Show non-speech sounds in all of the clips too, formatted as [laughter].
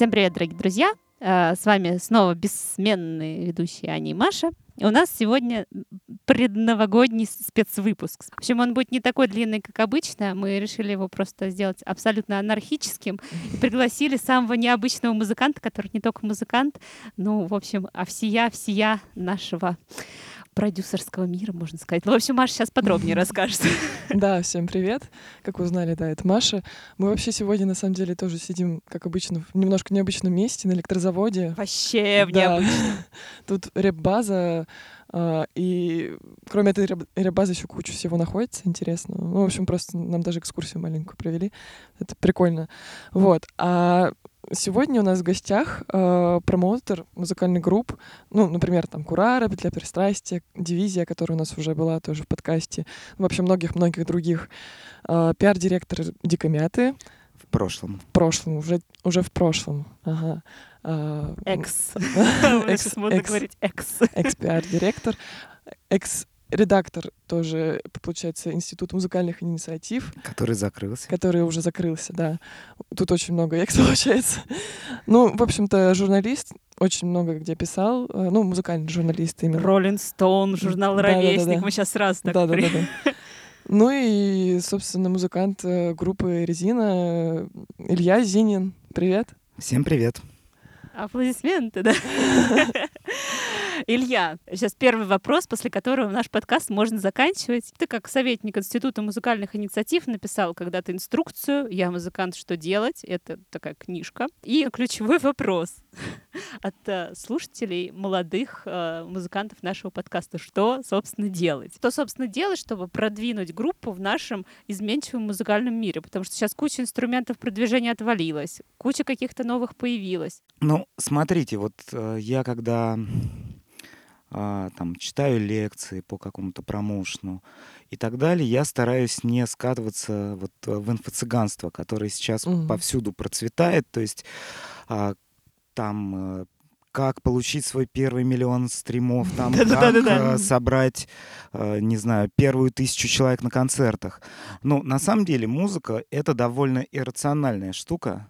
Всем привет, дорогие друзья! Э, С вами снова бессменные ведущие Аня и Маша. И у нас сегодня предновогодний спецвыпуск. В общем, он будет не такой длинный, как обычно. Мы решили его просто сделать абсолютно анархическим и пригласили самого необычного музыканта, который не только музыкант, ну, в общем, а всея-всея нашего продюсерского мира, можно сказать. Ну, в общем, Маша сейчас подробнее [laughs] расскажет. Да, всем привет. Как вы узнали, да, это Маша. Мы вообще сегодня, на самом деле, тоже сидим, как обычно, в немножко необычном месте, на электрозаводе. Вообще в необычном. [laughs] Тут реп-база, а, и кроме этой реп- реп-базы еще куча всего находится интересного. Ну, в общем, просто нам даже экскурсию маленькую провели. Это прикольно. Вот. А сегодня у нас в гостях а, промоутер музыкальных групп, ну, например, там Курара, Петля Пристрастия, Дивизия, которая у нас уже была тоже в подкасте, в общем, многих-многих других. А, Пиар-директор Дикомяты В прошлом. в прошлом, уже, уже в прошлом. Ага. А, Экс. [laughs] Экс- Сейчас модно экс. говорить экс. экс-пиар-директор, экс-редактор тоже, получается, Институт музыкальных инициатив, Который закрылся. который уже закрылся, да. Тут очень много экс [laughs] получается. Ну, в общем-то, журналист, очень много где писал, э, ну, музыкальный журналист именно. Роллинг Стоун, журнал. Ровесник. Мы сейчас сразу так при- Да-да-да. [laughs] Ну и, собственно, музыкант э, группы «Резина» Илья Зинин. Привет. Всем привет. Аплодисменты, да. [laughs] Илья, сейчас первый вопрос, после которого наш подкаст можно заканчивать. Ты как советник Института музыкальных инициатив написал когда-то инструкцию «Я музыкант, что делать?» Это такая книжка. И ключевой вопрос [laughs] от э, слушателей, молодых э, музыкантов нашего подкаста. Что, собственно, делать? Что, собственно, делать, чтобы продвинуть группу в нашем изменчивом музыкальном мире? Потому что сейчас куча инструментов продвижения отвалилась, куча каких-то новых появилась. Ну, смотрите, вот э, я когда там читаю лекции по какому-то промоушену и так далее, я стараюсь не скатываться вот э, в инфо-цыганство, которое сейчас Мгм. повсюду процветает. То есть а, там э, как получить свой первый миллион стримов, [laughs] там как э, собрать, не знаю, первую тысячу человек на концертах. Ну, на самом деле музыка — это довольно иррациональная штука,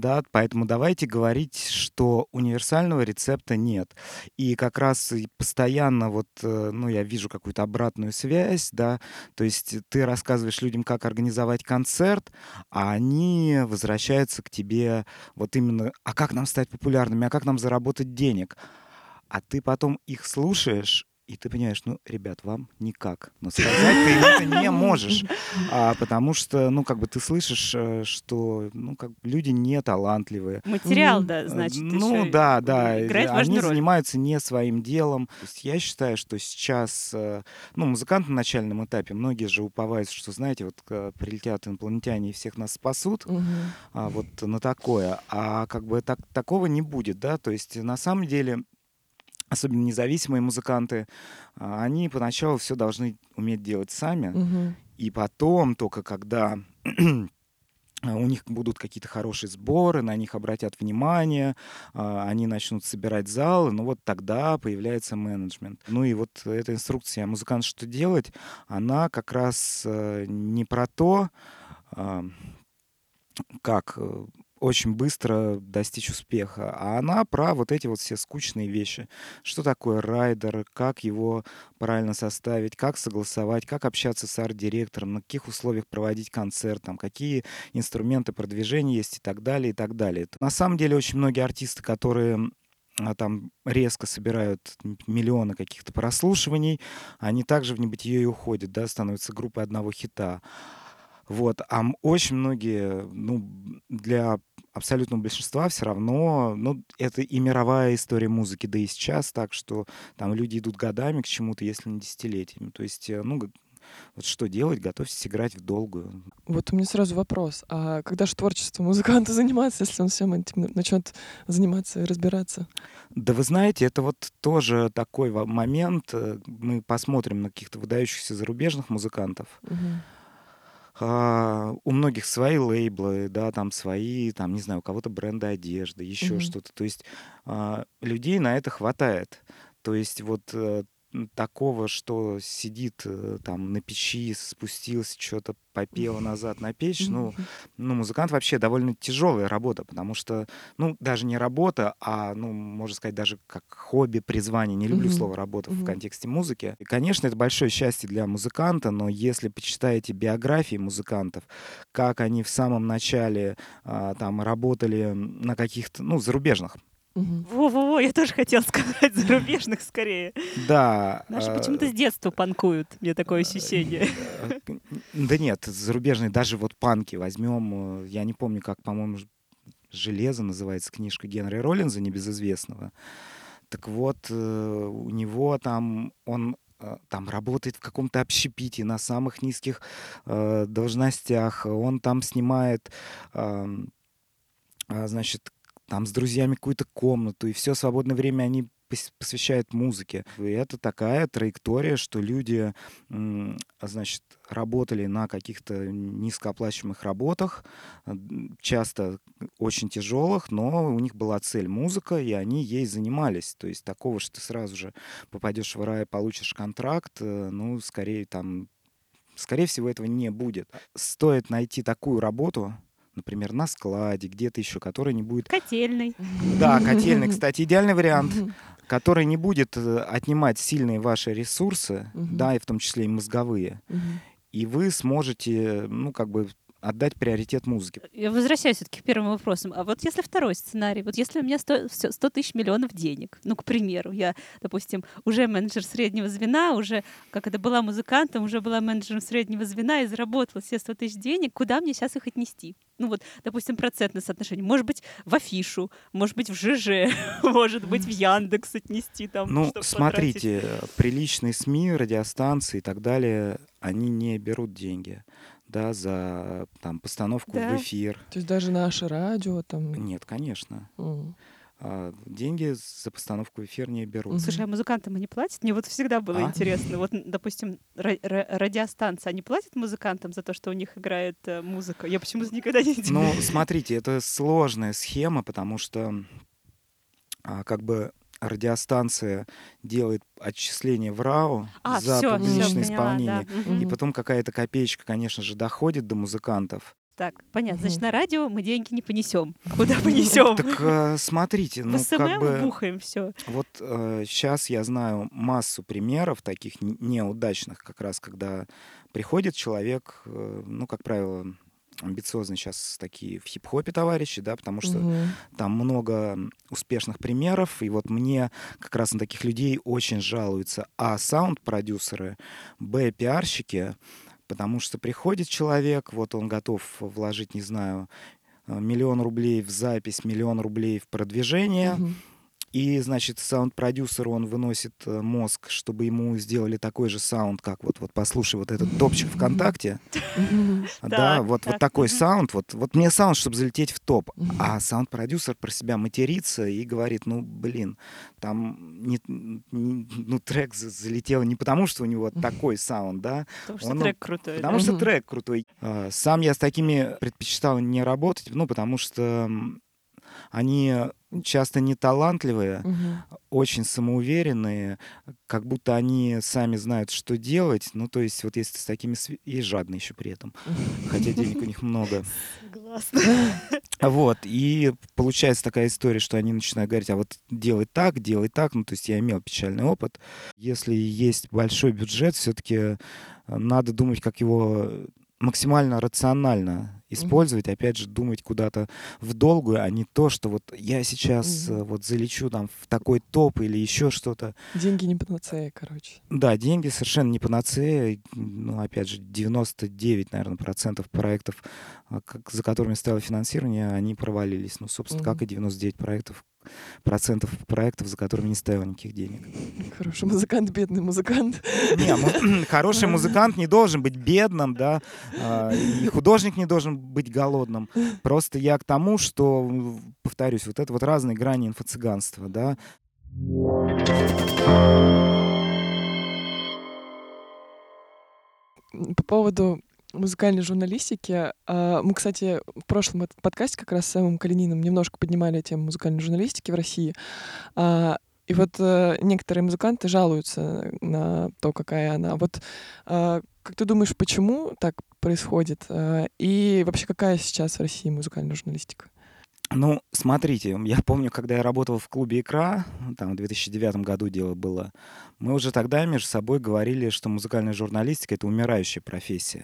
да, поэтому давайте говорить, что универсального рецепта нет. И как раз постоянно вот, э, ну, я вижу какую-то обратную связь, да, то есть ты рассказываешь людям, как организовать концерт, а они возвращаются к тебе вот именно, а как нам стать популярными, а как нам заработать денег? А ты потом их слушаешь, и ты понимаешь, ну, ребят, вам никак. Но сказать ты это не [laughs] можешь. А, потому что, ну, как бы ты слышишь, э, что, ну, как бы люди не талантливые. Материал, Мгм. да, значит, ну ещё да, да, они роль. занимаются не своим делом. Я считаю, что сейчас, э, ну, музыканты на начальном этапе, многие же уповают, что, знаете, вот э, прилетят инопланетяне и всех нас спасут, Мгм. а, вот на такое. А как бы так, такого не будет, да, то есть на самом деле особенно независимые музыканты, а, они поначалу все должны уметь делать сами, Мгм. и потом, только когда [clears throat] у них будут какие-то хорошие сборы, на них обратят внимание, а, они начнут собирать залы, ну вот тогда появляется менеджмент. Ну и вот эта инструкция «Музыкант, что делать», она как раз э, не про то, а, как э, очень быстро достичь успеха, а она про вот эти вот все скучные вещи. Что такое райдер, как его правильно составить, как согласовать, как общаться с арт-директором, на каких условиях проводить концерт, там, какие инструменты продвижения есть и так далее, и так далее. На самом деле очень многие артисты, которые а, там резко собирают миллионы каких-то прослушиваний, они также в небытие и уходят, да, становятся группой одного хита. Вот. А очень многие, ну, для абсолютного большинства все равно, ну, это и мировая история музыки, да и сейчас так, что там люди идут годами к чему-то, если не десятилетиями. То есть, э, ну, вот что делать, готовьтесь играть в долгую. Вот у меня сразу вопрос. А когда же творчество музыканта [laughs] заниматься, если он всем этим начнет заниматься и разбираться? Да вы знаете, это вот тоже такой момент. э, Мы посмотрим на каких-то выдающихся зарубежных музыкантов. Мгм. А, у многих свои лейблы, да, там свои, там, не знаю, у кого-то бренды одежды, еще Мгм. что-то. То есть а, людей на это хватает. То есть вот э, такого, что сидит э, там на печи, спустился, что-то попел назад на печь. Ну, ну, музыкант вообще довольно тяжелая работа, потому что, ну, даже не работа, а, ну, можно сказать, даже как хобби, призвание. Не люблю слово работа в контексте музыки. И, конечно, это большое счастье для музыканта, но если почитаете биографии музыкантов, как они в самом начале а, там работали на каких-то, ну, зарубежных. Во-во-во, я тоже хотела сказать [laughs] зарубежных скорее. Да. Наши а, почему-то с детства панкуют, мне такое ощущение. э, Да нет, зарубежные, даже вот панки возьмем, э, я не помню, как, по-моему, «Железо» называется книжка Генри Роллинза, небезызвестного. Так вот, э, у него там, он э, там работает в каком-то общепите на самых низких э, должностях, он там снимает, а, значит, там с друзьями какую-то комнату, и все свободное время они пос- посвящают музыке. И это такая траектория, что люди, значит, работали на каких-то низкооплачиваемых работах, часто очень тяжелых, но у них была цель музыка, и они ей занимались. То есть такого, что ты сразу же попадешь в рай, получишь контракт, э, ну, скорее там, скорее всего, этого не будет. Стоит найти такую работу, например, на складе, где-то еще, которая не будет... Котельный. Да, котельный, [laughs] кстати, идеальный вариант который не будет э, отнимать сильные ваши ресурсы, да, и в том числе и мозговые, и вы сможете, ну, как бы отдать приоритет музыке. Я возвращаюсь все-таки к первым вопросам. А вот если второй сценарий, вот если у меня 100, всё- 100 тысяч миллионов денег, ну, к примеру, я, допустим, уже менеджер среднего звена, уже, как это была музыкантом, уже была менеджером среднего звена и заработала все 100 тысяч денег, куда мне сейчас их отнести? Ну вот, допустим, процентное соотношение. Может быть, в афишу, может быть, в ЖЖ, [laughs] может быть, в Яндекс отнести там. Ну, потратить. смотрите, приличные СМИ, радиостанции и так далее, они не берут деньги, да, за там постановку Да. в эфир. То есть даже наше радио там... Нет, конечно. м, А, Деньги за постановку в эфир не берут. Слушай, а музыкантам они платят? Мне вот всегда было А? интересно. Вот, [laughs] допустим, ра- ра- радиостанция, они платят музыкантам за то, что у них играет э, музыка? Я почему-то никогда не Ну, [laughs] смотрите, это сложная схема, потому что а, как бы радиостанция делает отчисление в РАО А, за все, публичное все, исполнение. да. И потом какая-то копеечка, конечно же, доходит до музыкантов. Так, понятно. Значит, на радио мы деньги не понесем. [laughs] Куда понесем? Так э, смотрите, ну SMM как бы бухаем все. вот сейчас я знаю массу примеров таких неудачных, как раз когда приходит человек, э, ну как правило амбициозные сейчас такие в хип-хопе товарищи, да, потому что Мгм. там много успешных примеров, и вот мне как раз на таких людей очень жалуются. А саунд-продюсеры, б, пиарщики, потому что приходит человек, вот он готов вложить, не знаю, э, миллион рублей в запись, миллион рублей в продвижение, Мгм. И, значит, саунд-продюсеру он выносит э, мозг, чтобы ему сделали такой же саунд, как вот, вот послушай вот этот топчик ВКонтакте, да, вот, вот такой саунд, вот, вот мне саунд, чтобы залететь в топ. А саунд-продюсер про себя матерится и говорит, ну, блин, там не, ну, трек за- залетел не потому, что у него такой саунд, да, Потому что Он- трек крутой. потому что трек крутой. А, Сам я с такими предпочитал не работать, ну, потому что они часто не талантливые, Мгм. очень самоуверенные, как будто они сами знают, что делать. Ну, то есть, вот если с такими... И жадные еще при этом, хотя денег у них много. Согласна. Вот, и получается такая история, что они начинают говорить, а вот делай так, делай так. Ну, то есть я имел печальный опыт. Если есть большой бюджет, все-таки надо думать, как его максимально рационально использовать, опять же, думать куда-то в долгую, а не то, что вот я сейчас э, вот залечу там в такой топ или еще что-то. Деньги не панацея, короче. Да, деньги совершенно не панацея. Ну, опять же, 99, наверное, процентов проектов, а, как- за которыми стояло финансирование, они провалились. Ну, собственно, как Мгм. и 99 проектов, процентов проектов, за которыми не стояло никаких денег. Хороший музыкант, бедный музыкант. Не, му- [laughs] хороший музыкант не должен быть бедным, да, а, и художник не должен быть голодным. Просто я к тому, что, повторюсь, вот это вот разные грани инфо-цыганства, да. По поводу музыкальной журналистики. а, Мы, кстати, в прошлом подкасте как раз с Сэмом Калининым немножко поднимали тему музыкальной журналистики в России. А, И вот э, некоторые музыканты жалуются на то, какая она. Вот э, как ты думаешь, почему так происходит? И вообще какая сейчас в России музыкальная журналистика? Ну, смотрите, я помню, когда я работал в клубе «Икра», там в 2009 году дело было, мы уже тогда между собой говорили, что музыкальная журналистика — это умирающая профессия.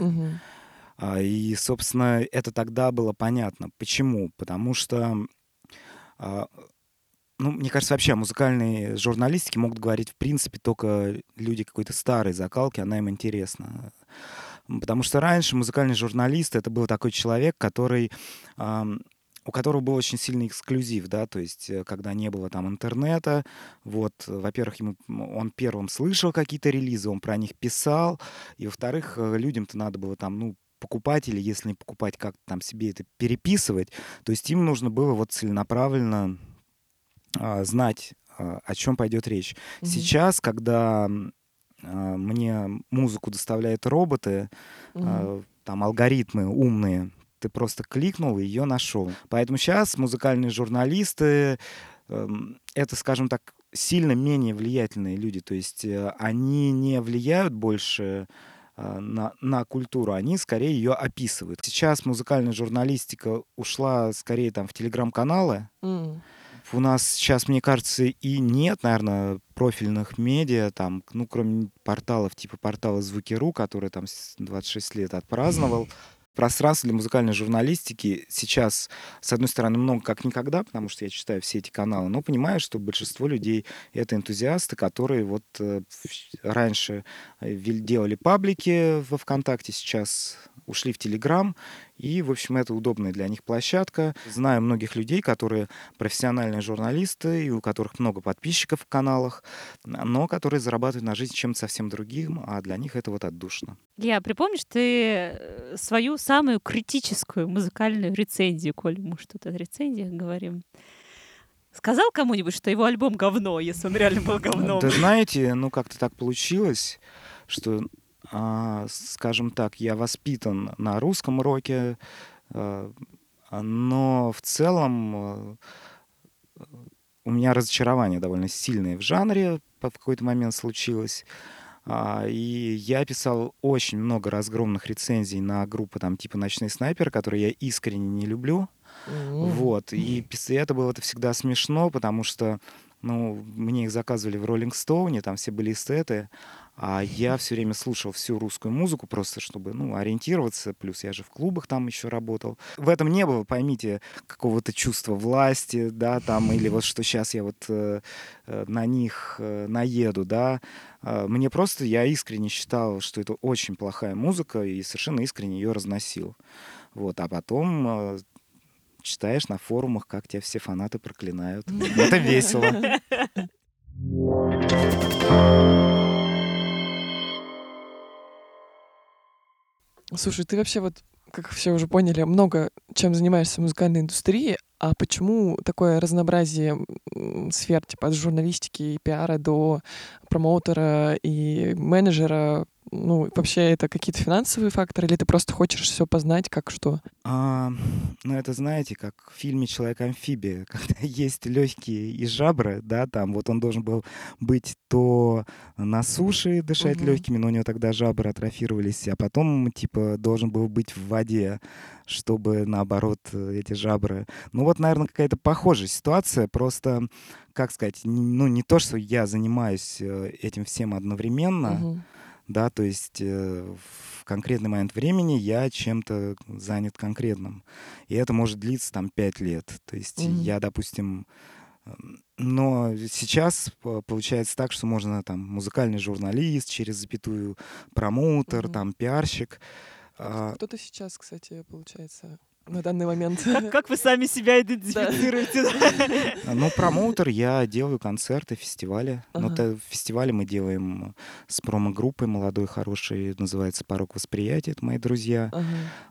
А, И, собственно, это тогда было понятно. Почему? Потому что, а, ну, мне кажется, вообще о музыкальной журналистике могут говорить, в принципе, только люди какой-то старой закалки, она им интересна. Потому что раньше музыкальный журналист — это был такой человек, который у которого был очень сильный эксклюзив, да, то есть э, когда не было там интернета, вот, э, во-первых, ему, он первым слышал какие-то релизы, он про них писал, и, во-вторых, э, людям-то надо было там, ну, покупать или, если не покупать, как там себе это переписывать, то есть им нужно было вот целенаправленно а, знать, а, о чем пойдет речь. Мгм. Сейчас, когда а, мне музыку доставляют роботы, Мгм. а, там алгоритмы умные, ты просто кликнул и ее нашел. Поэтому сейчас музыкальные журналисты эм, это, скажем так, сильно менее влиятельные люди. То есть э, они не влияют больше э, на, на культуру, они скорее ее описывают. Сейчас музыкальная журналистика ушла скорее там в телеграм-каналы, М. у нас сейчас, мне кажется, и нет, наверное, профильных медиа, там, ну, кроме порталов, типа портала Звуки.ру, который там с 26 лет отпраздновал. [laughs] Пространство для музыкальной журналистики. Сейчас, с одной стороны, много как никогда, потому что я читаю все эти каналы, но понимаю, что большинство людей — это энтузиасты, которые вот э, раньше э, делали паблики во ВКонтакте, сейчас ушли в Телеграм, и, в общем, это удобная для них площадка. Знаю многих людей, которые профессиональные журналисты, и у которых много подписчиков в каналах, но которые зарабатывают на жизнь чем-то совсем другим, а для них это вот отдушно. Илья, припомнишь ты э, свою самую критическую музыкальную рецензию, коль мы что-то о рецензиях говорим? Сказал кому-нибудь, что его альбом говно, если он реально был говном? Да знаете, ну как-то так получилось, что, скажем так, я воспитан на русском роке, а, но в целом а, у меня разочарование довольно сильное в жанре в какой-то момент случилось. А, И я писал очень много разгромных рецензий на группы там типа «Ночные снайперы», которые я искренне не люблю. Вот. И это было это всегда смешно, потому что ну, мне их заказывали в Роллинг Стоуне, там все были эстеты, а я все время слушал всю русскую музыку просто, чтобы, ну, ориентироваться, плюс я же в клубах там еще работал. В этом не было, поймите, какого-то чувства власти, да, там, или вот что сейчас я вот э, э, на них э, наеду, да. А, Мне просто, я искренне считал, что это очень плохая музыка, и совершенно искренне ее разносил. Вот, а потом э, читаешь на форумах, как тебя все фанаты проклинают. Это весело. [laughs] Слушай, ты вообще вот, как все уже поняли, много чем занимаешься в музыкальной индустрии, а почему такое разнообразие сфер, типа от журналистики и пиара до промоутера и менеджера? Ну, вообще это какие-то финансовые факторы, или ты просто хочешь все познать, как что? А, ну, это знаете, как в фильме «Человек-амфибия», [laughs] когда есть легкие и жабры, да, там вот он должен был быть то на суше дышать Мгм. легкими, но у него тогда жабры атрофировались, а потом, типа, должен был быть в воде, чтобы, наоборот, э, эти жабры... Ну, вот, наверное, какая-то похожая ситуация, просто, как сказать, ну, не то, что я занимаюсь э, этим всем одновременно, Мгм. Да, то есть э, в конкретный момент времени я чем-то занят конкретным. И это может длиться там пять лет. То есть Мгм. я, допустим, но сейчас по- получается так, что можно там музыкальный журналист, через запятую промоутер, Мгм. там пиарщик. А, Кто ты сейчас, кстати, получается, на данный момент? Как, как вы сами себя идентифицируете? Ну, промоутер, я делаю концерты, фестивали. Ну, Ага. то фестивали мы делаем с промо-группой молодой, хорошей, называется «Порог восприятия», это мои друзья.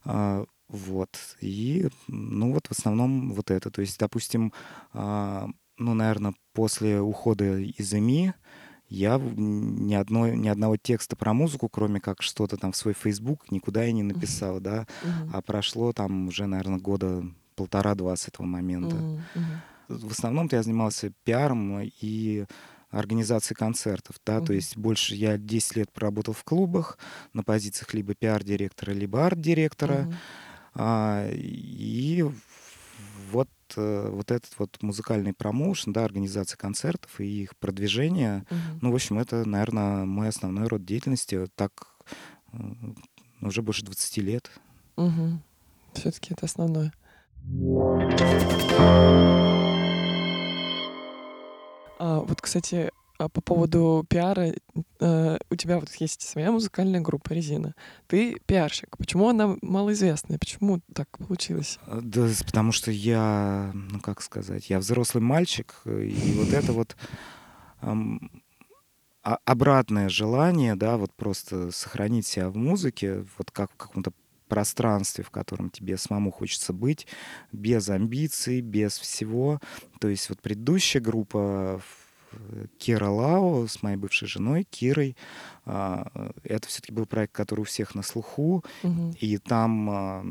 А, Вот. И, ну, вот в основном вот это. То есть, допустим, а, ну, наверное, после ухода из ЭМИ я ни, одной, ни одного текста про музыку, кроме как что-то там в свой Facebook, никуда я не написал, да. Мгм. А прошло там уже, наверное, года полтора-два с этого момента. Мгм. В основном-то я занимался пиаром и организацией концертов, да, то Мгм. есть больше я 10 лет проработал в клубах на позициях либо пиар-директора, либо арт-директора, Мгм. а, и вот, э, вот этот вот музыкальный промоушен, да, организация концертов и их продвижение, Мгм. ну, в общем, это, наверное, мой основной род деятельности, так э, уже больше 20 лет. Все-таки это основное. А, вот, кстати, а по поводу пиара, э, у тебя вот есть своя музыкальная группа «Резина». Ты пиарщик. Почему она малоизвестная? Почему так получилось? Э, Да, потому что я, ну как сказать, я взрослый мальчик, и вот это вот а- обратное желание, да, вот просто сохранить себя в музыке, вот как в каком-то пространстве, в котором тебе самому хочется быть, без амбиций, без всего. То есть вот предыдущая группа э, Кира Лао с моей бывшей женой Кирой, а, э, это все-таки был проект, который у всех на слуху, Мгм. и там а,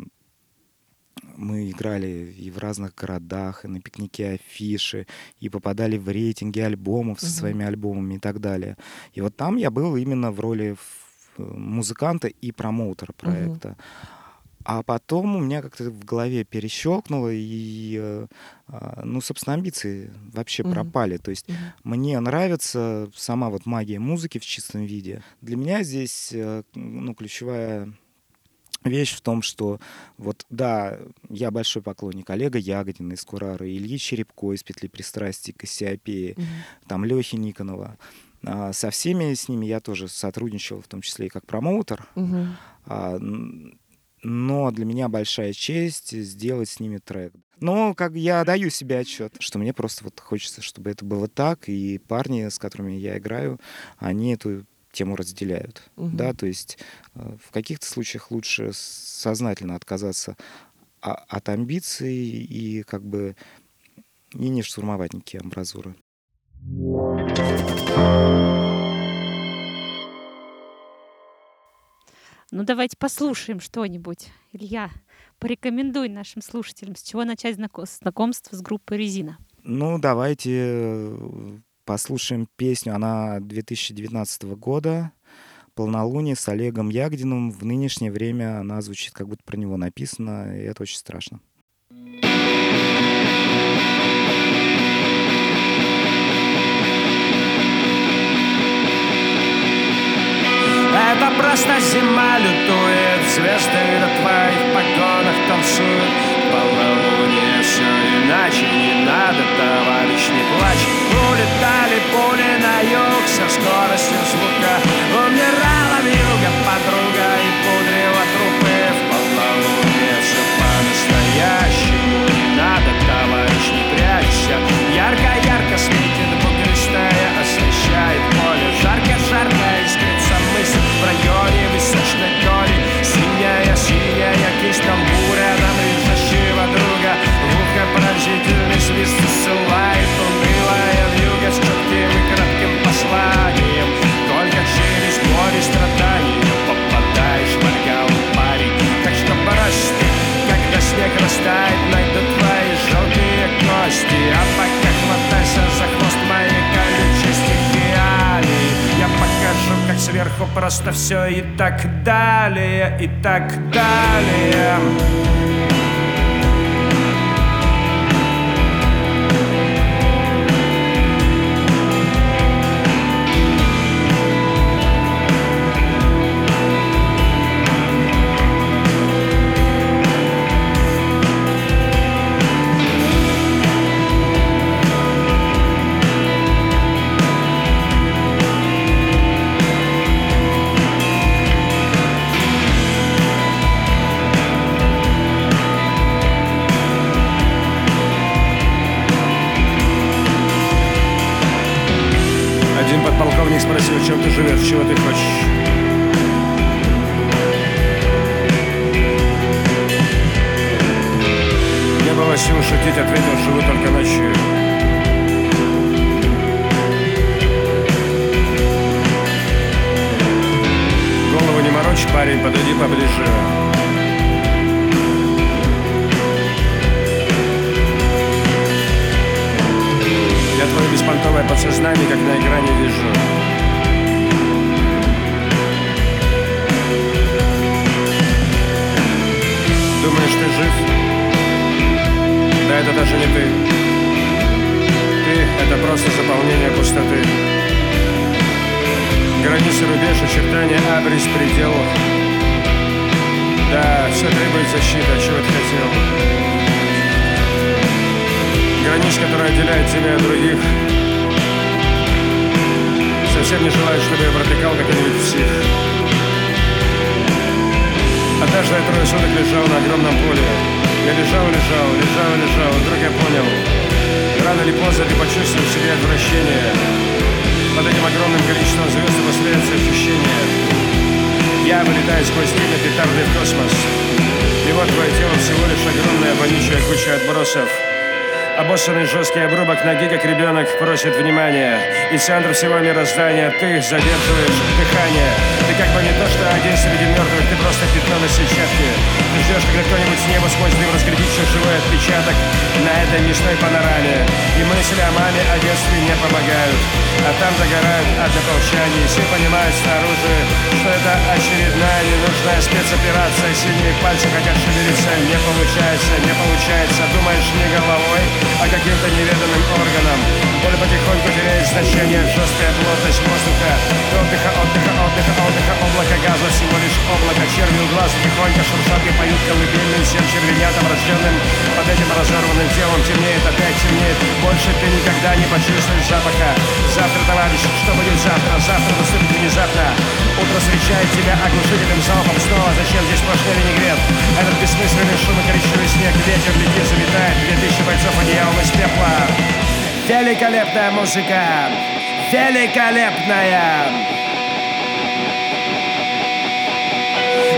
мы играли и в разных городах, и на пикнике афиши, и попадали в рейтинги альбомов со своими альбомами и так далее. И вот там я был именно в роли ф- музыканта и промоутера проекта. А потом у меня как-то в голове перещелкнуло, и, э, а, ну, собственно, амбиции вообще Мгм. пропали. То есть Мгм. мне нравится сама вот магия музыки в чистом виде. Для меня здесь э, ну, ключевая вещь в том, что вот, да, я большой поклонник Олега Ягодина из Курара, Ильи Черепко из «Петли пристрастий», Кассиопеи, Мгм. там Лехи Никонова. А, Со всеми с ними я тоже сотрудничал, в том числе и как промоутер. Мгм. Но для меня большая честь сделать с ними трек. Но как я даю себе отчет, что мне просто вот хочется, чтобы это было так, и парни, с которыми я играю, они эту тему разделяют. Мгм. Да, то есть э, в каких-то случаях лучше сознательно отказаться от амбиций и как бы и не штурмовать никакие амбразуры. Ну, давайте послушаем что-нибудь. Илья, порекомендуй нашим слушателям, с чего начать знако- знакомство с группой «Резина». Ну, давайте э, послушаем песню. Она 2019 года. «Полнолуние» с Олегом Ягдиным. В нынешнее время она звучит, как будто про него написано, и это очень страшно. Это просто зима лютует Звезды на твоих погонах танцуют. Полнолуние все иначе Не надо, товарищ, не плачь. Улетали пули на юг Со скоростью звука. Умирала сверху просто все и так далее И так далее чем ты живешь, чего ты хочешь. Не было сил шутить, ответил, живу только ночью. Голову не морочь, парень, подойди поближе. Очертания, абрис, предел. Да, все требует защиты, а чего ты хотел? Границ, которая отделяет тебя от других. Совсем не желаю, чтобы я протекал какой-нибудь псих. Однажды я трое суток лежал на огромном поле. Я лежал, лежал, лежал, лежал, и вдруг я понял. Рано или поздно ты почувствуешь в себе отвращение. Под этим огромным количеством звезд обостряется ощущение. Я вылетаю сквозь дым петарды в космос. И вот твое тело всего лишь огромная вонючая куча отбросов. Обоссанный жесткий обрубок ноги, как ребенок, просит внимания. И центр всего мироздания ты задерживаешь дыхание. Ты как бы не то, что один среди мертвых, ты просто пятно на сетчатке. Ты ждешь, когда кто-нибудь с неба сквозь дым разглядит живой отпечаток на этой мясной панораме. И мысли о маме, о детстве не помогают. А там загорают однополчане, и все понимают снаружи, что это очередная ненужная спецоперация. Сильные пальцы хотят шевелиться, не получается, не получается. Глаз тихонько шуршат и поют колыбельным всем червенятам, рожденным под этим разорванным телом. Темнеет, опять темнеет, больше ты никогда не почувствуешь запаха. Завтра, товарищ, что будет завтра? Завтра наступит внезапно. Утро встречает тебя оглушительным залпом снова. Зачем здесь сплошной винегрет? Этот бессмысленный шум и коричневый снег, ветер летит, заметает. Две тысячи бойцов одеялом из пепла. Великолепная музыка! Великолепная!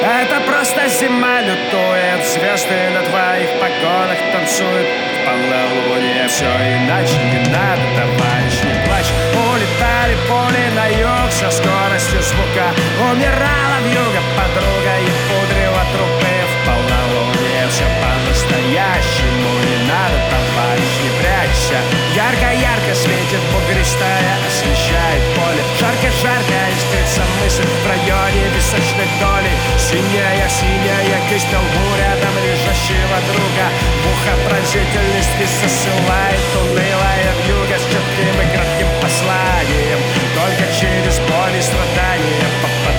Это просто зима лютует Звезды на твоих погонах танцуют. В полнолуние все иначе Не надо, товарищ, не плачь. Улетали пули на юг Со скоростью звука. Умирала в юго подруга И пудрила трупы. В полнолуние все по-настоящему Не надо, не прячься. Ярко-ярко светит бугристая Освещает поле. Жарко-жарко искрится мысль В районе височной доли. Синяя, синяя кисть лбу Рядом лежащего друга. В ухо пронзительный спис засылает Унылая вьюга С четким и кратким посланием. Только через боль и страдания Попадаешь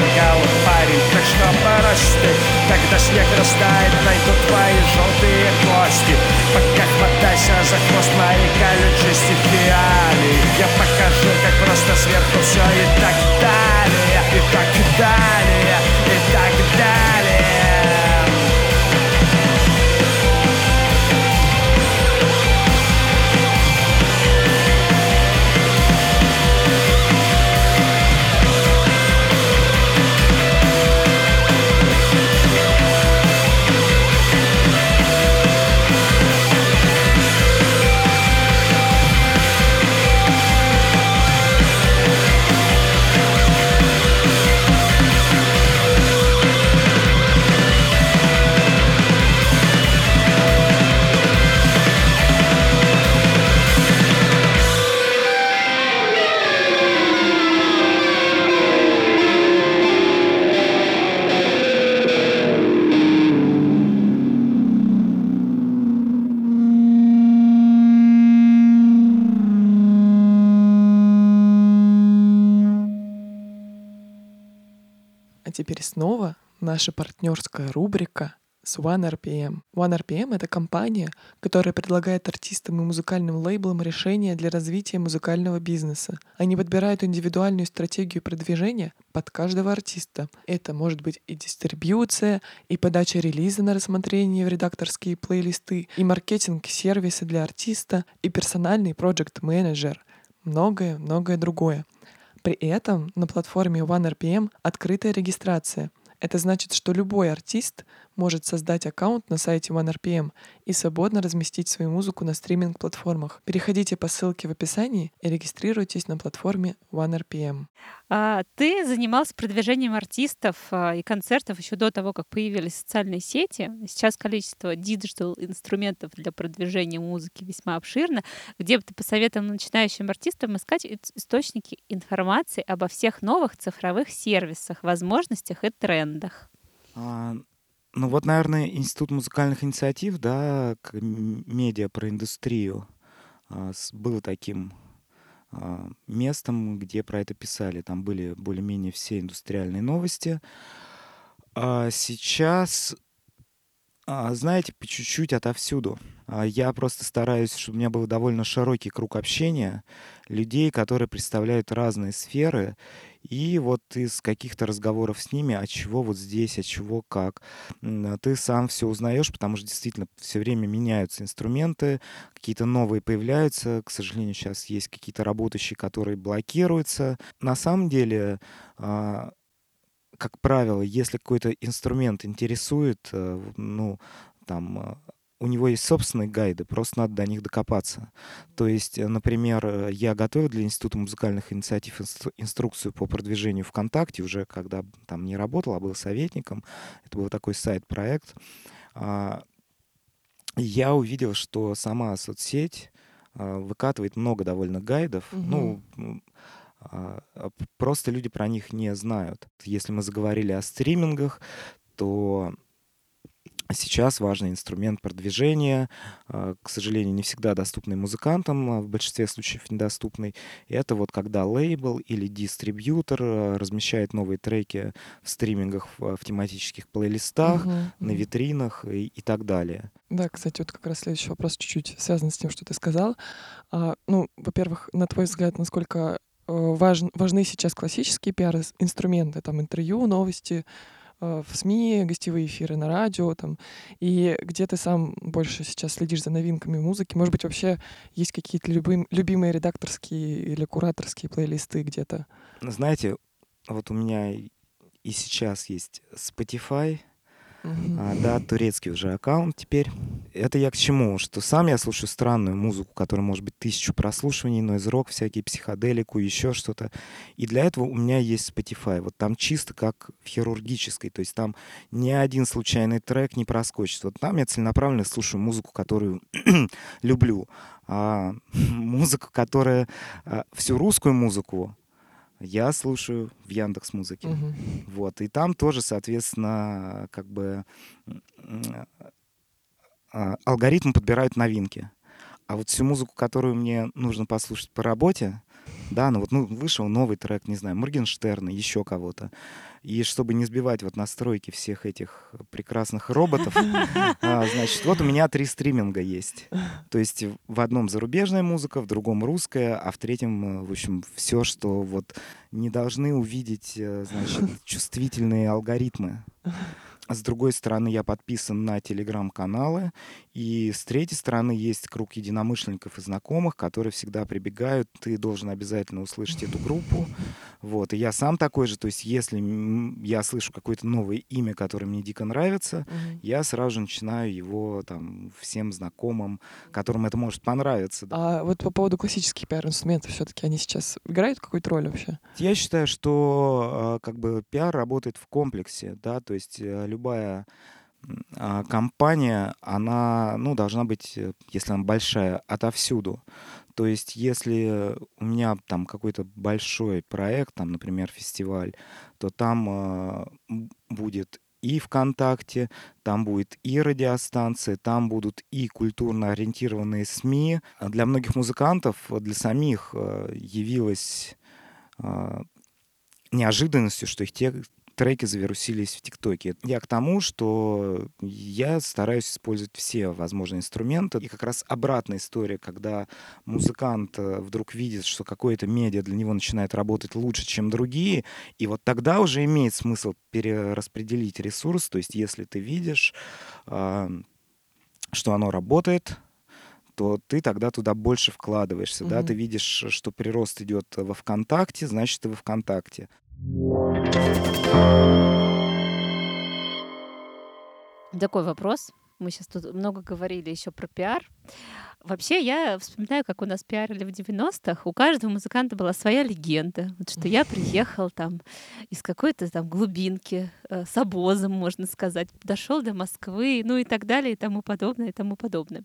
в ангал, парень Так что порасти? Когда снег растает Найдут твои желтые кости. Пока хватайся за хвост моей колючей стихиали Я покажу, как просто сверху все и так далее И так далее, теперь снова наша партнерская рубрика с OneRPM. OneRPM — это компания, которая предлагает артистам и музыкальным лейблам решения для развития музыкального бизнеса. Они подбирают индивидуальную стратегию продвижения под каждого артиста. Это может быть и дистрибьюция, и подача релиза на рассмотрение в редакторские плейлисты, и маркетинг сервисы для артиста, и персональный проект-менеджер. Многое-многое другое. При этом на платформе OneRPM открытая регистрация. Это значит, что любой артист может создать аккаунт на сайте OneRPM и свободно разместить свою музыку на стриминг-платформах. Переходите по ссылке в описании и регистрируйтесь на платформе OneRPM. А, ты занимался продвижением артистов а, и концертов еще до того, как появились социальные сети. Сейчас количество digital инструментов для продвижения музыки весьма обширно. Где бы ты посоветовал начинающим артистам искать источники информации обо всех новых цифровых сервисах, возможностях и трендах? Ну вот, наверное, Институт музыкальных инициатив, да, медиа про индустрию а, был таким а, местом, где про это писали. Там были более-менее все индустриальные новости. А сейчас, а, знаете, по чуть-чуть отовсюду. А, Я просто стараюсь, чтобы у меня был довольно широкий круг общения людей, которые представляют разные сферы. И вот из каких-то разговоров с ними, от чего вот здесь, от чего как, м, ты сам все узнаешь, потому что действительно все время меняются инструменты, какие-то новые появляются. К сожалению, сейчас есть какие-то работающие, которые блокируются. На самом деле, а, как правило, если какой-то инструмент интересует, э, ну, там, у него есть собственные гайды, просто надо до них докопаться. То есть, э, например, э, я готовил для Института музыкальных инициатив инстру- инструкцию по продвижению ВКонтакте, уже когда там не работал, а был советником. Это был такой сайт-проект. А, Я увидел, что сама соцсеть а, выкатывает много довольно гайдов. Мгм. Ну, а, просто люди про них не знают. Если мы заговорили о стримингах, то сейчас важный инструмент продвижения, а, к сожалению, не всегда доступный музыкантам, а в большинстве случаев недоступный. И это вот когда лейбл или дистрибьютор а, размещает новые треки в стримингах, в, тематических плейлистах, Мгм, на витринах и, и так далее. Да, кстати, вот как раз следующий вопрос чуть-чуть связан с тем, что ты сказал. А, ну, во-первых, на твой взгляд, насколько э, важн- важны сейчас классические пиар-инструменты, там интервью, новости в СМИ, гостевые эфиры на радио, там, и где ты сам больше сейчас следишь за новинками музыки? Может быть, вообще есть какие-то любым- любимые редакторские или кураторские плейлисты где-то? Знаете, вот у меня и сейчас есть Spotify, Мгм. А, да, турецкий уже аккаунт теперь. Это я к чему? Что сам я слушаю странную музыку, которая может быть тысячу прослушиваний, нойз-рок, всякие психоделику, еще что-то. И для этого у меня есть Spotify. Вот там чисто как в хирургической. То есть там ни один случайный трек не проскочит. Вот там я целенаправленно слушаю музыку, которую [clears throat] люблю. А [laughs] музыку, которая... а, всю русскую музыку я слушаю в Яндекс Музыке. Мгм. Вот, и там тоже, соответственно, как бы а, алгоритм подбирает новинки. А вот всю музыку, которую мне нужно послушать по работе, да, ну вот ну, вышел новый трек, не знаю, Моргенштерна, еще кого-то. И чтобы не сбивать вот настройки всех этих прекрасных роботов, [laughs] а, значит, вот у меня три стриминга есть. То есть в одном зарубежная музыка, в другом русская, а в третьем, э, в общем, все, что вот не должны увидеть, э, значит, [laughs] чувствительные алгоритмы. С другой стороны, я подписан на телеграм-каналы, и с третьей стороны есть круг единомышленников и знакомых, которые всегда прибегают, ты должен обязательно услышать эту группу. Вот, и я сам такой же, то есть если я слышу какое-то новое имя, которое мне дико нравится, Мгм. я сразу же начинаю его там всем знакомым, которым это может понравиться. да. А вот по поводу классических пиар-инструментов все-таки они сейчас играют какую-то роль вообще? Я считаю, что э, как бы пиар работает в комплексе, да, то есть э, любая а, компания, она, ну, должна быть, э, если она большая, отовсюду. То есть если у меня там какой-то большой проект, там, например, фестиваль, то там э, будет и ВКонтакте, там будет и радиостанции, там будут и культурно ориентированные СМИ. А Для многих музыкантов, для самих э, явилось а, неожиданностью, что их треки завирусились в ТикТоке. Я к тому, что я стараюсь использовать все возможные инструменты. И как раз обратная история, когда музыкант э, вдруг видит, что какое-то медиа для него начинает работать лучше, чем другие, и вот тогда уже имеет смысл перераспределить ресурс. То есть если ты видишь, а, что оно работает, то ты тогда туда больше вкладываешься, да, Мгм. ты видишь, что прирост идет во ВКонтакте, значит, ты во ВКонтакте. Такой вопрос. Мы сейчас тут много говорили еще про пиар. Вообще, я вспоминаю, как у нас пиарили в 90-х. У каждого музыканта была своя легенда. Вот что я приехал там из какой-то там глубинки, э, с обозом, можно сказать, дошел до Москвы, ну и так далее, и тому подобное, и тому подобное.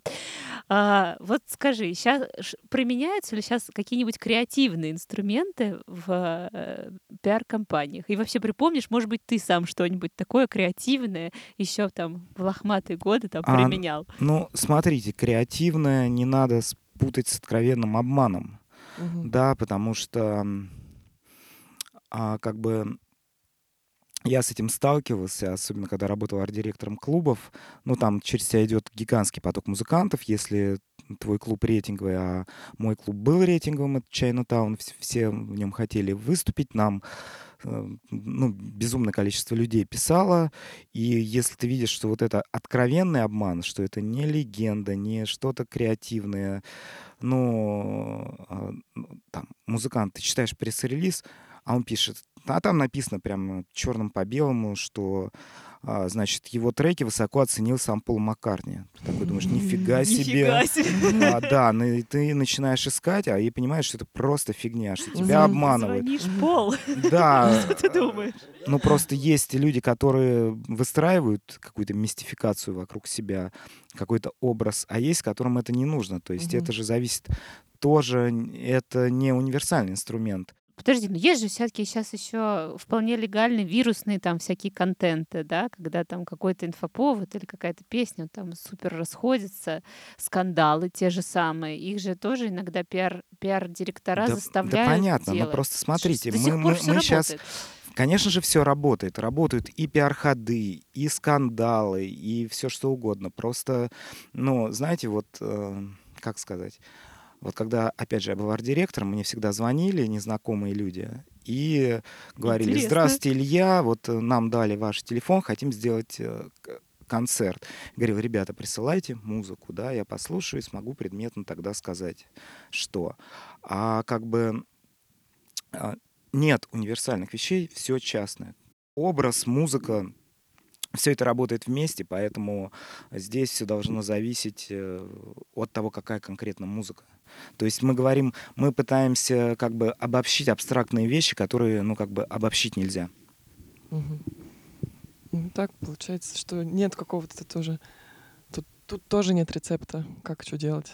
А, вот скажи, сейчас применяются ли сейчас какие-нибудь креативные инструменты в э, пиар-компаниях? И вообще припомнишь, может быть, ты сам что-нибудь такое креативное еще там в лохматые годы там А, применял? Ну, смотрите, креативное не надо спутать с откровенным обманом. Мгм. Да, потому что а, как бы я с этим сталкивался, особенно когда работал арт-директором клубов. Ну, там через тебя идет гигантский поток музыкантов. Если твой клуб рейтинговый, а мой клуб был рейтинговым, это Чайнатаун, вс- все в нем хотели выступить, нам ну, безумное количество людей писало, и если ты видишь, что вот это откровенный обман, что это не легенда, не что-то креативное, а, ну, там, музыкант, ты читаешь пресс-релиз, а он пишет, а там написано прям черным по белому, что, значит, его треки высоко оценил сам Пол Маккарни. Ты такой думаешь, нифига себе. Нифига себе. А, да, ну и ты начинаешь искать, а и понимаешь, что это просто фигня, что тебя Звон- обманывают. Звонишь, Пол, Да, [laughs] что ты думаешь? ну просто есть люди, которые выстраивают какую-то мистификацию вокруг себя, какой-то образ, а есть, которым это не нужно. То есть это же зависит тоже, это не универсальный инструмент. Подожди, но есть же все-таки сейчас еще вполне легальные вирусные там всякие контенты, да, когда там какой-то инфоповод или какая-то песня там супер расходится, скандалы те же самые, их же тоже иногда пиар, пиар-директора Да- да заставляют понятно, но делать. просто смотрите, До мы- мы- мы работает. Конечно же, все работает. Работают и пиар-ходы, и скандалы, и все что угодно. Просто, ну, знаете, вот, э, как сказать, вот когда, опять же, я был арт-директором, мне всегда звонили незнакомые люди и говорили, Интересно. здравствуйте, Илья, вот э, нам дали ваш телефон, хотим сделать э, концерт. Говорил, ребята, присылайте музыку, да, я послушаю и смогу предметно тогда сказать, что. А как бы а, нет универсальных вещей, все частное. Образ, музыка, все это работает вместе, поэтому здесь все должно зависеть э, от того, какая конкретно музыка. То есть мы говорим, мы пытаемся как бы обобщить абстрактные вещи, которые, ну, как бы обобщить нельзя. Мгм. Ну, так получается, что нет какого-то тоже... Тут, тут тоже нет рецепта, как что делать.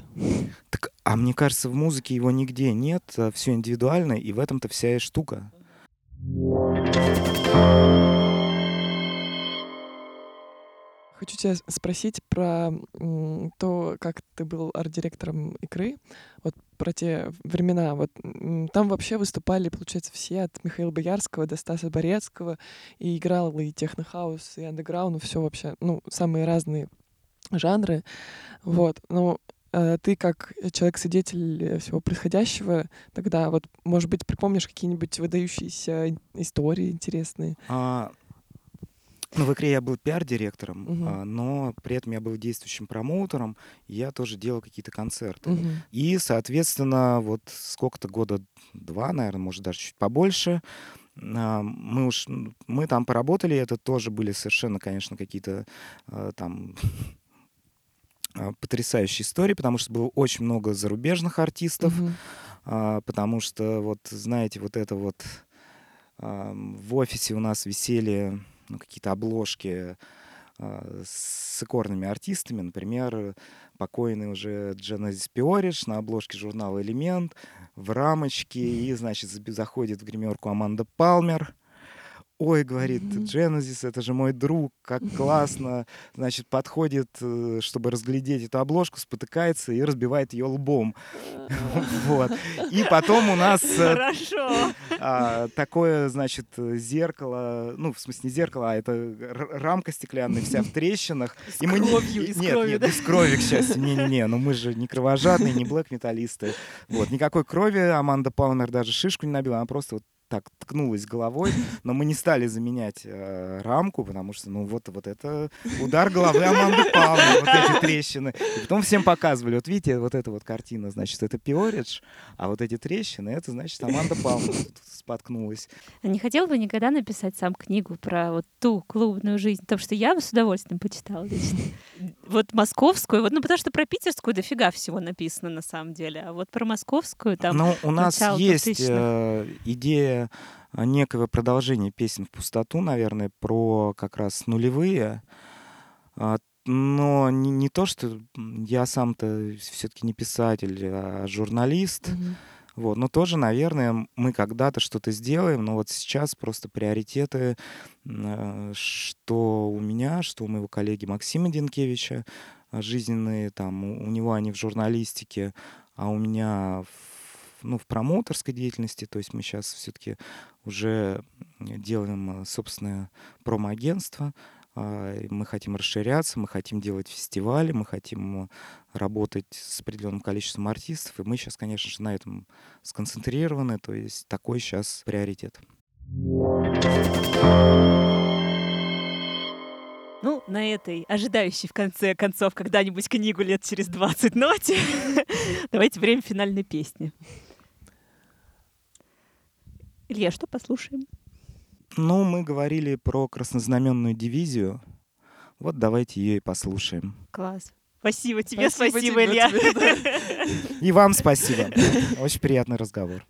Так, а мне кажется, в музыке его нигде нет, все индивидуально, и в этом-то вся и штука. Хочу тебя спросить про то, как ты был арт-директором «Икры», вот про те времена. Вот там вообще выступали, получается, все от Михаила Боярского до Стаса Борецкого, и играл и технохаус, и андеграунд, все вообще, ну, самые разные жанры. Вот, но э, ты как человек-свидетель всего происходящего, тогда вот, может быть, припомнишь какие-нибудь выдающиеся истории интересные? А, ну, в игре я был пиар-директором, Мгм. а, но при этом я был действующим промоутером, и я тоже делал какие-то концерты. Мгм. И, соответственно, вот сколько-то года два, наверное, может даже чуть побольше, а, мы уж м, мы там поработали, это тоже были совершенно, конечно, какие-то а, там [laughs] потрясающие истории, потому что было очень много зарубежных артистов, Мгм. а, потому что вот знаете вот это вот в офисе у нас висели ну, какие-то обложки а, с икорными артистами, например, покойный уже Дженезис Пиориш на обложке журнала «Элемент» в рамочке, и, значит, заходит в гримерку Аманда Палмер. Ой, говорит. Дженезис, это же мой друг, как классно. Значит, подходит, э, чтобы разглядеть эту обложку, спотыкается и разбивает ее лбом. [laughs] Вот. И потом у нас э, а, такое, значит, зеркало, ну, в смысле не зеркало, а это рамка стеклянная, вся в трещинах. [laughs] И мы не- нет, нет, без крови, к счастью. Не-не-не, ну мы же не кровожадные, не блэк-металлисты. Вот, никакой крови Аманда Палмер даже шишку не набила, она просто вот так ткнулась головой, [laughs] но мы не стали заменять э, рамку, потому что, ну, вот, вот это удар головы Аманды Палмер, вот эти трещины. И потом всем показывали, вот видите, вот эта вот картина, значит, это Пиоридж, а вот эти трещины, это, значит, Аманда тут споткнулась. А не хотел бы никогда написать сам книгу про вот ту клубную жизнь? Потому что я бы с удовольствием почитала лично. Вот московскую, вот, ну потому что про питерскую дофига всего написано на самом деле, а вот про московскую там Ну, у нас есть 2000-х. э, идея э, некого продолжения песен в пустоту, наверное, про как раз нулевые. А, Но не, не то, что я сам-то все-таки не писатель, а журналист. Мгм. Вот, но тоже, наверное, мы когда-то что-то сделаем, но вот сейчас просто приоритеты, э, что у меня, что у моего коллеги Максима Денкевича, э, жизненные, там, у, него они в журналистике, а у меня в, ну, в промоутерской деятельности, то есть мы сейчас все-таки уже делаем э, собственное промо-агентство, мы хотим расширяться, мы хотим делать фестивали, мы хотим работать с определенным количеством артистов, и мы сейчас, конечно же, на этом сконцентрированы, то есть такой сейчас приоритет. Ну, на этой ожидающей в конце концов когда-нибудь книгу лет через 20 ноте, [laughs] давайте время финальной песни. Илья, что послушаем? Ну, мы говорили про краснознаменную дивизию, вот давайте ее и послушаем. Класс. Спасибо тебе, Спасибо спасибо, тебе, Илья. тебе, И вам спасибо. Очень приятный разговор.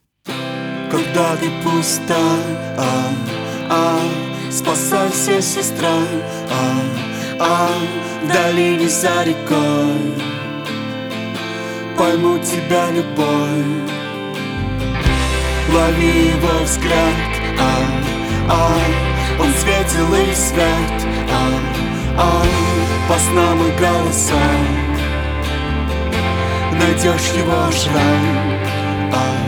Когда ты пуста, а, а, спасайся, сестра, а, а, в долине за рекой пойму тебя любовь. Лови его взгляд, а, а, он светил и свят, а, а, по снам и голосам найдешь его шрам. А,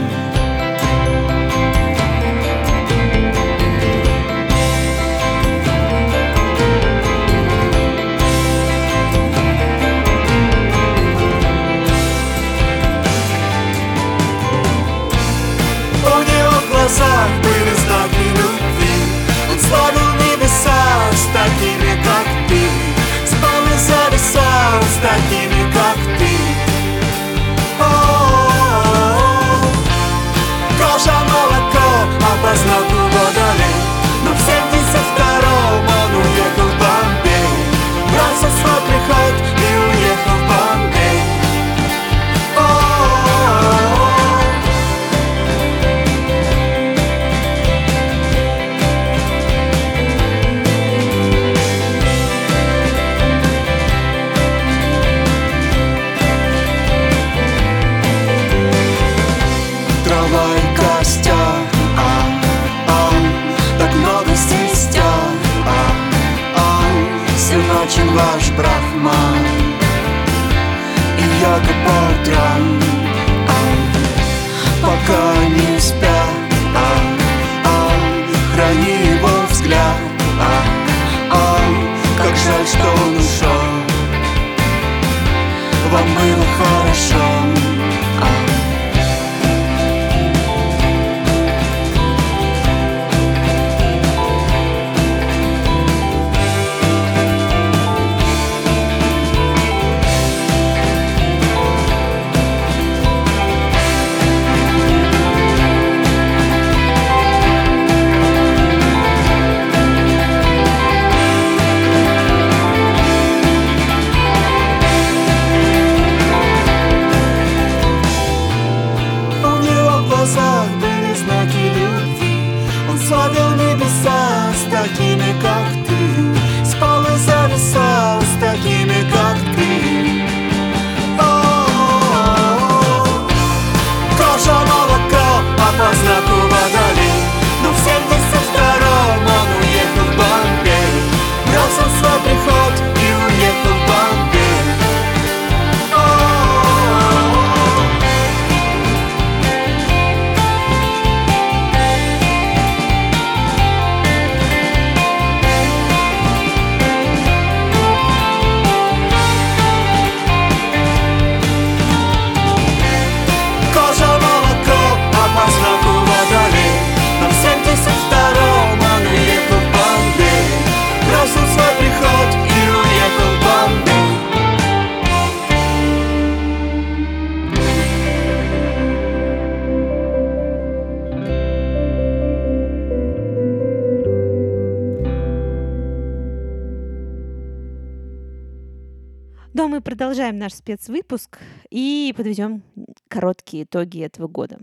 продолжаем наш спецвыпуск и подведем короткие итоги этого года.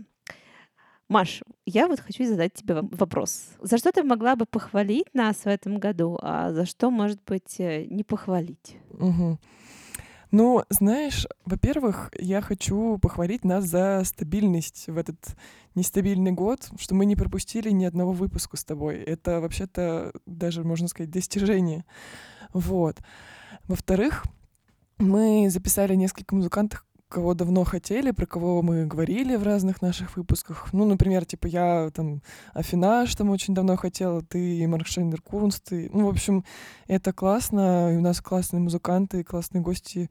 Маш, я вот хочу задать тебе во- вопрос. За что ты могла бы похвалить нас в этом году, а за что, может быть, э, не похвалить? Мгм. Ну, знаешь, во-первых, я хочу похвалить нас за стабильность в этот нестабильный год, что мы не пропустили ни одного выпуска с тобой. Это вообще-то даже, можно сказать, достижение. Вот. Во-вторых, мы записали несколько музыкантов, кого давно хотели, про кого мы говорили в разных наших выпусках. Ну, например, типа я там Афинаж там очень давно хотела, ты и Маркшендер Курнст. ты- Ну, в общем, это классно, и у нас классные музыканты, классные гости.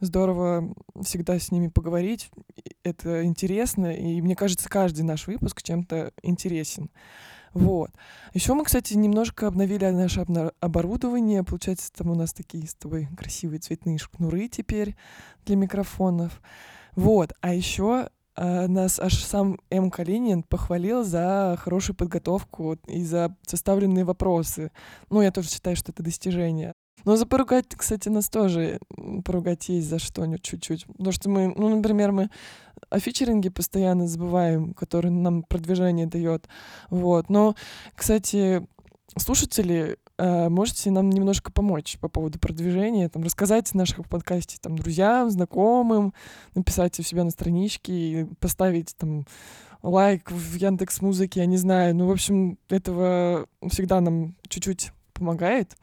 Здорово всегда с ними поговорить. Это интересно, и мне кажется, каждый наш выпуск чем-то интересен. Вот. Еще мы, кстати, немножко обновили наше оборудование. Получается, там у нас такие с тобой красивые цветные шнуры теперь для микрофонов. Вот. А еще нас аж сам М. Калинин похвалил за хорошую подготовку и за составленные вопросы. Ну, я тоже считаю, что это достижение. Но за поругать, кстати, нас тоже поругать есть за что-нибудь чуть-чуть. Потому что мы, ну, например, мы о фичеринге постоянно забываем, который нам продвижение дает. Вот. Но, кстати, слушатели, э, можете нам немножко помочь по поводу продвижения, там, рассказать о нашем подкасте там, друзьям, знакомым, написать у себя на страничке, и поставить там лайк в Яндекс Музыке, я не знаю. Ну, в общем, этого всегда нам чуть-чуть помогает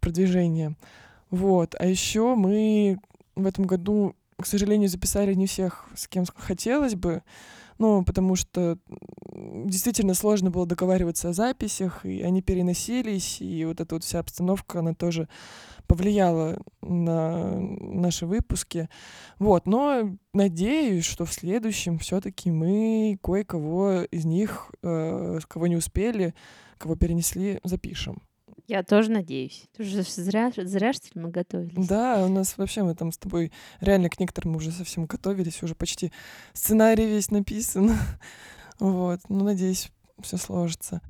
в продвижении. Вот. А еще мы в этом году, к сожалению, записали не всех, с кем хотелось бы, ну, потому что действительно сложно было договариваться о записях, и они переносились, и вот эта вот вся обстановка, она тоже повлияла на наши выпуски. Вот, но надеюсь, что в следующем все-таки мы кое-кого из них, э, кого не успели, кого перенесли, запишем. Я тоже надеюсь. Ты же зря, зря что ли, мы готовились? Да, у нас вообще мы там с тобой реально к некоторым уже совсем готовились, уже почти сценарий весь написан. [laughs] Вот, ну, надеюсь, все сложится.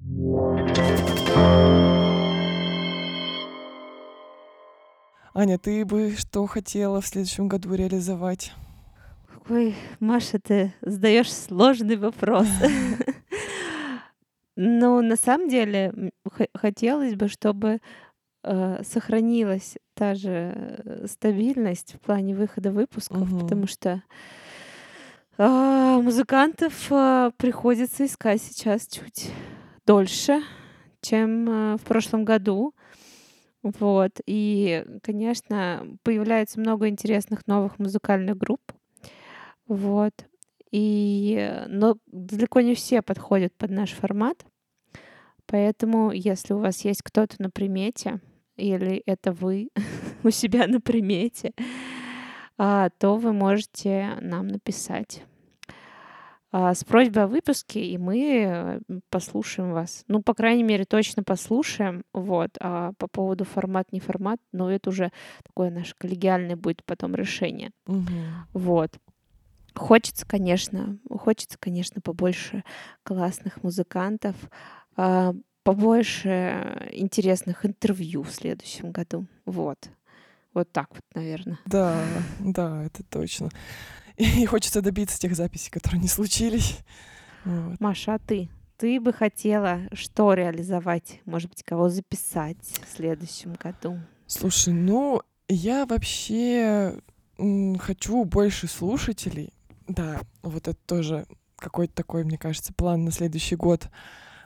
Аня, ты бы что хотела в следующем году реализовать? Ой, Маша, ты задаешь сложный вопрос. [laughs] Ну, на самом деле, хотелось бы, чтобы э, сохранилась та же э, стабильность в плане выхода выпусков, Мгм. потому что а, музыкантов а, приходится искать сейчас чуть дольше, чем а, в прошлом году. Вот. И, конечно, появляется много интересных новых музыкальных групп. Вот. И, но далеко не все подходят под наш формат. Поэтому, если у вас есть кто-то на примете, или это вы [laughs] у себя на примете, а, то вы можете нам написать а, с просьбой о выпуске, и мы э, послушаем вас. Ну, по крайней мере, точно послушаем. Вот. А по поводу формат, не формат, ну, это уже такое наше коллегиальное будет потом решение. Мгм. Вот. Хочется, конечно, хочется, конечно, побольше классных музыкантов, а, побольше интересных интервью в следующем году. Вот. Вот так вот, наверное. Да, да, это точно. И хочется добиться тех записей, которые не случились. Вот. Маша, а ты? Ты бы хотела что реализовать? Может быть, кого записать в следующем году? Слушай, ну, я вообще хочу больше слушателей. Да, вот это тоже какой-то такой, мне кажется, план на следующий год.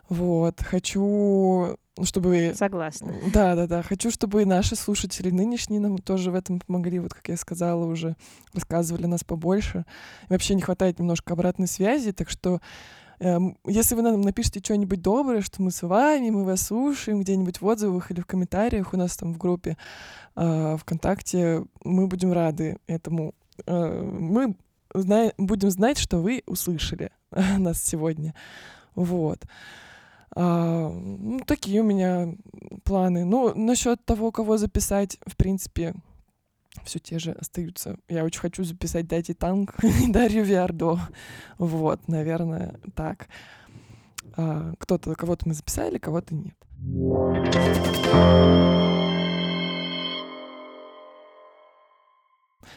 Вот, хочу, ну, чтобы... Согласна. Да, да, да. Хочу, чтобы и наши слушатели нынешние нам тоже в этом помогли. Вот, как я сказала уже, рассказывали нас побольше. И вообще не хватает немножко обратной связи, так что эм, если вы нам напишите что-нибудь доброе, что мы с вами, мы вас слушаем где-нибудь в отзывах или в комментариях у нас там в группе э, ВКонтакте, мы будем рады этому. Э, мы зна- будем знать, что вы услышали [laughs] нас сегодня. Вот. А, ну, такие у меня планы. Ну, насчет того, кого записать, в принципе, все те же остаются. Я очень хочу записать Дати Танк [laughs] и Дарью Виардо. Вот, наверное, так. А, кто-то, кого-то мы записали, кого-то нет.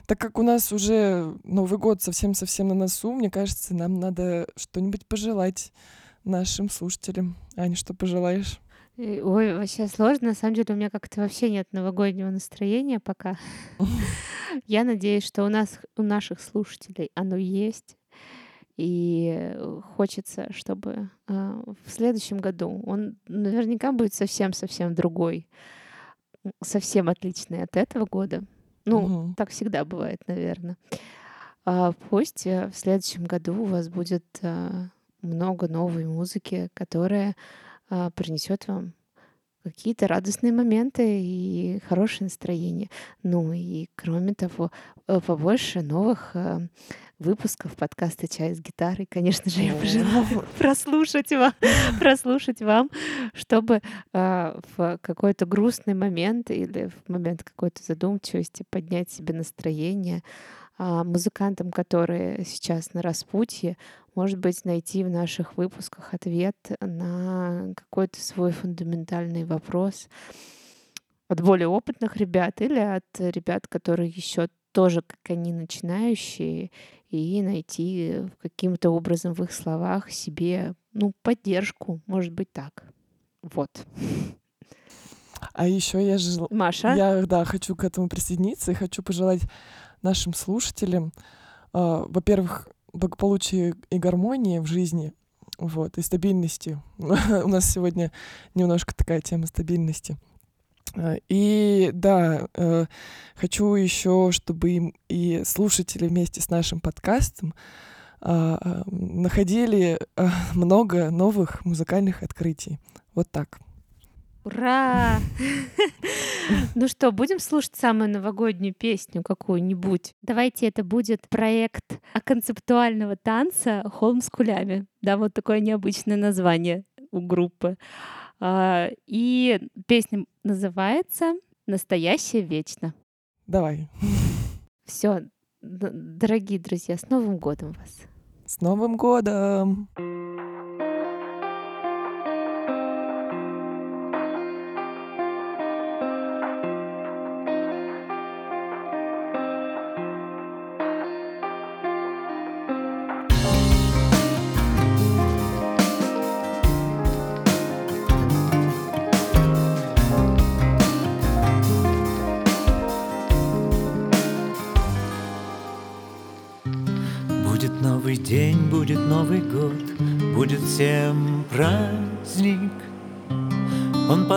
Так как у нас уже Новый год совсем-совсем на носу, мне кажется, нам надо что-нибудь пожелать нашим слушателям. Аня, что пожелаешь? Э, Ой, вообще сложно. На самом деле у меня как-то вообще нет новогоднего настроения пока. [laughs] Я надеюсь, что у нас, у наших слушателей оно есть. И э, хочется, чтобы а, в следующем году он наверняка будет совсем-совсем другой, совсем отличный от этого года. Ну, Мгм. так всегда бывает, наверное. Пусть э, в следующем году у вас будет а, много новой музыки, которая а, принесет вам какие-то радостные моменты и хорошее настроение. Ну и кроме того, э, побольше новых э, выпусков подкаста «Чай с гитарой». Конечно же, я пожелаю [laughs] прослушать вам, [laughs] прослушать вам, чтобы а, в какой-то грустный момент или в момент какой-то задумчивости поднять себе настроение. А музыкантам, которые сейчас на распутье, может быть, найти в наших выпусках ответ на какой-то свой фундаментальный вопрос от более опытных ребят или от ребят, которые еще тоже, как они, начинающие, и найти каким-то образом в их словах себе ну, поддержку, может быть, так. Вот. А еще я жел... Маша? Я, да, хочу к этому присоединиться и хочу пожелать нашим слушателям, а, во-первых, благополучия и гармонии в жизни, вот, и стабильности. [laughs] У нас сегодня немножко такая тема стабильности. А, И да, э, хочу еще, чтобы им и слушатели вместе с нашим подкастом а, находили а, [laughs] много новых музыкальных открытий. Вот так. Ура! [laughs] Ну что, будем слушать самую новогоднюю песню какую-нибудь? Давайте это будет проект концептуального танца «Холм с кулями». Да, вот такое необычное название у группы. А, И песня называется «Настоящее вечно». Давай. [laughs] Все, дорогие друзья, с Новым годом вас! С Новым годом!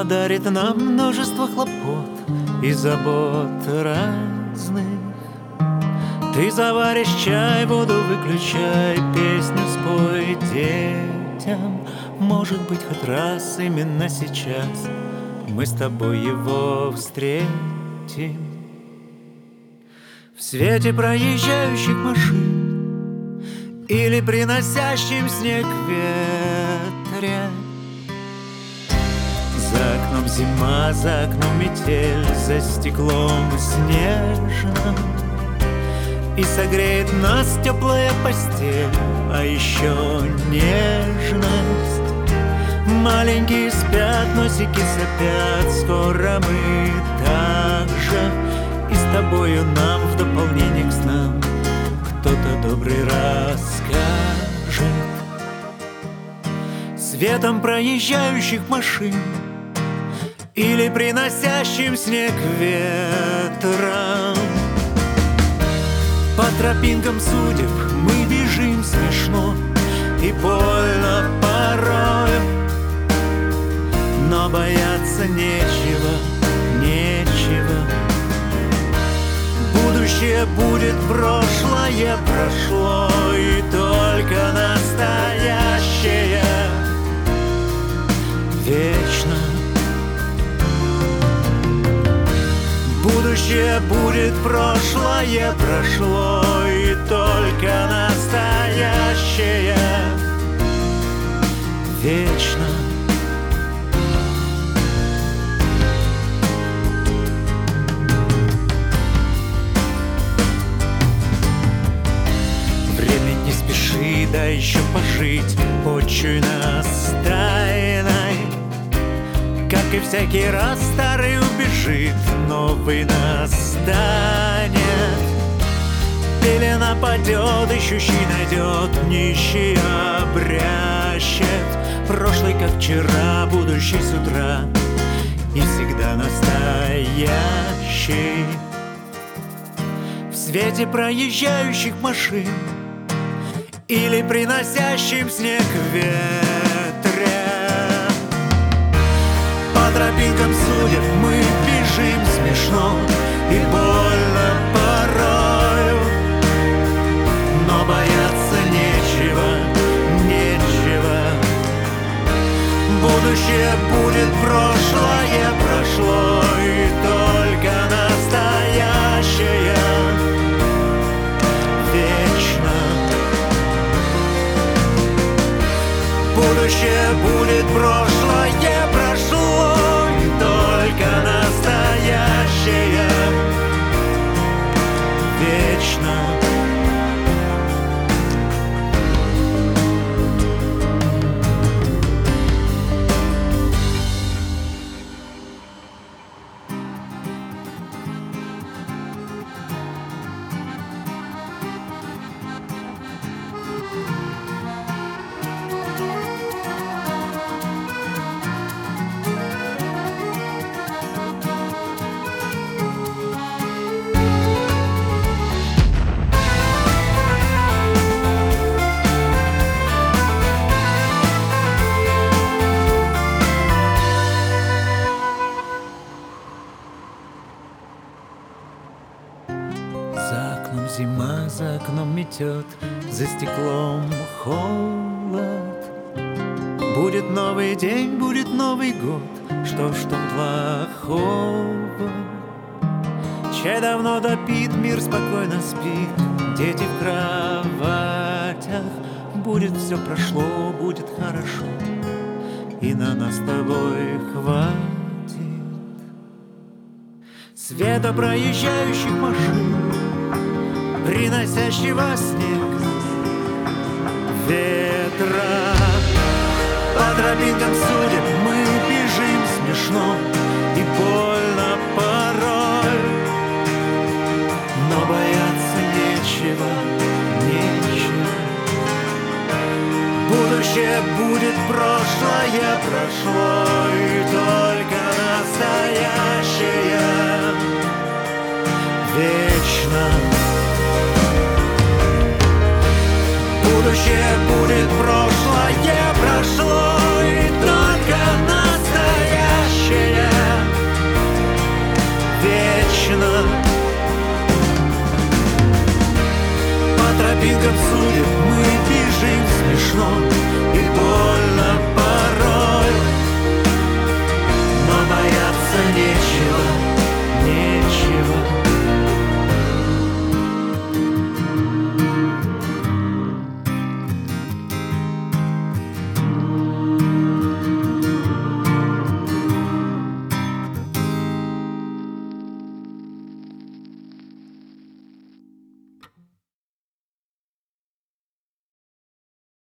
Подарит нам множество хлопот и забот разных. Ты заваришь чай, воду выключай, песню спой детям. Может быть, хоть раз именно сейчас мы с тобой его встретим. В свете проезжающих машин Или приносящим снег ветре окном зима, за окном метель За стеклом снежным. И согреет нас теплая постель А еще нежность. Маленькие спят, носики сопят Скоро мы так же И с тобою нам в дополнение к снам Кто-то добрый расскажет. Светом проезжающих машин Или приносящим снег ветром. По тропинкам судеб мы бежим смешно И больно порой. Но бояться нечего, нечего. Будущее будет, прошлое прошло И только настоящее. Вечно Будущее будет, прошлое прошло И только настоящее. Вечно. Время не спеши, да еще пожить Почуй нас Как и всякий раз старый убежит Новый настанет пропадет, ищущий найдет, нищий обрящет. Прошлый, как вчера, будущий с утра и всегда настоящий. В свете проезжающих машин или приносящим снег в Тропинкам судеб мы бежим смешно и больно порою, но бояться нечего, нечего. Будущее будет, прошлое прошло, и только настоящее вечно. Будущее будет, прошлое настоящее стеклом холод. Будет новый день, будет Новый год, что ж в том плохого? Чай давно допит, мир спокойно спит, дети в кроватях. Будет все прошло, будет хорошо, и на нас с тобой хватит. Света проезжающих машин приносящего снег ветра. По тропинкам судеб мы бежим смешно и больно порой, но бояться нечего, нечего. Будущее будет, прошлое прошло, и только настоящее вечно. Будущее будет, прошлое прошло, и только настоящее вечно. По тропинкам судеб мы бежим смешно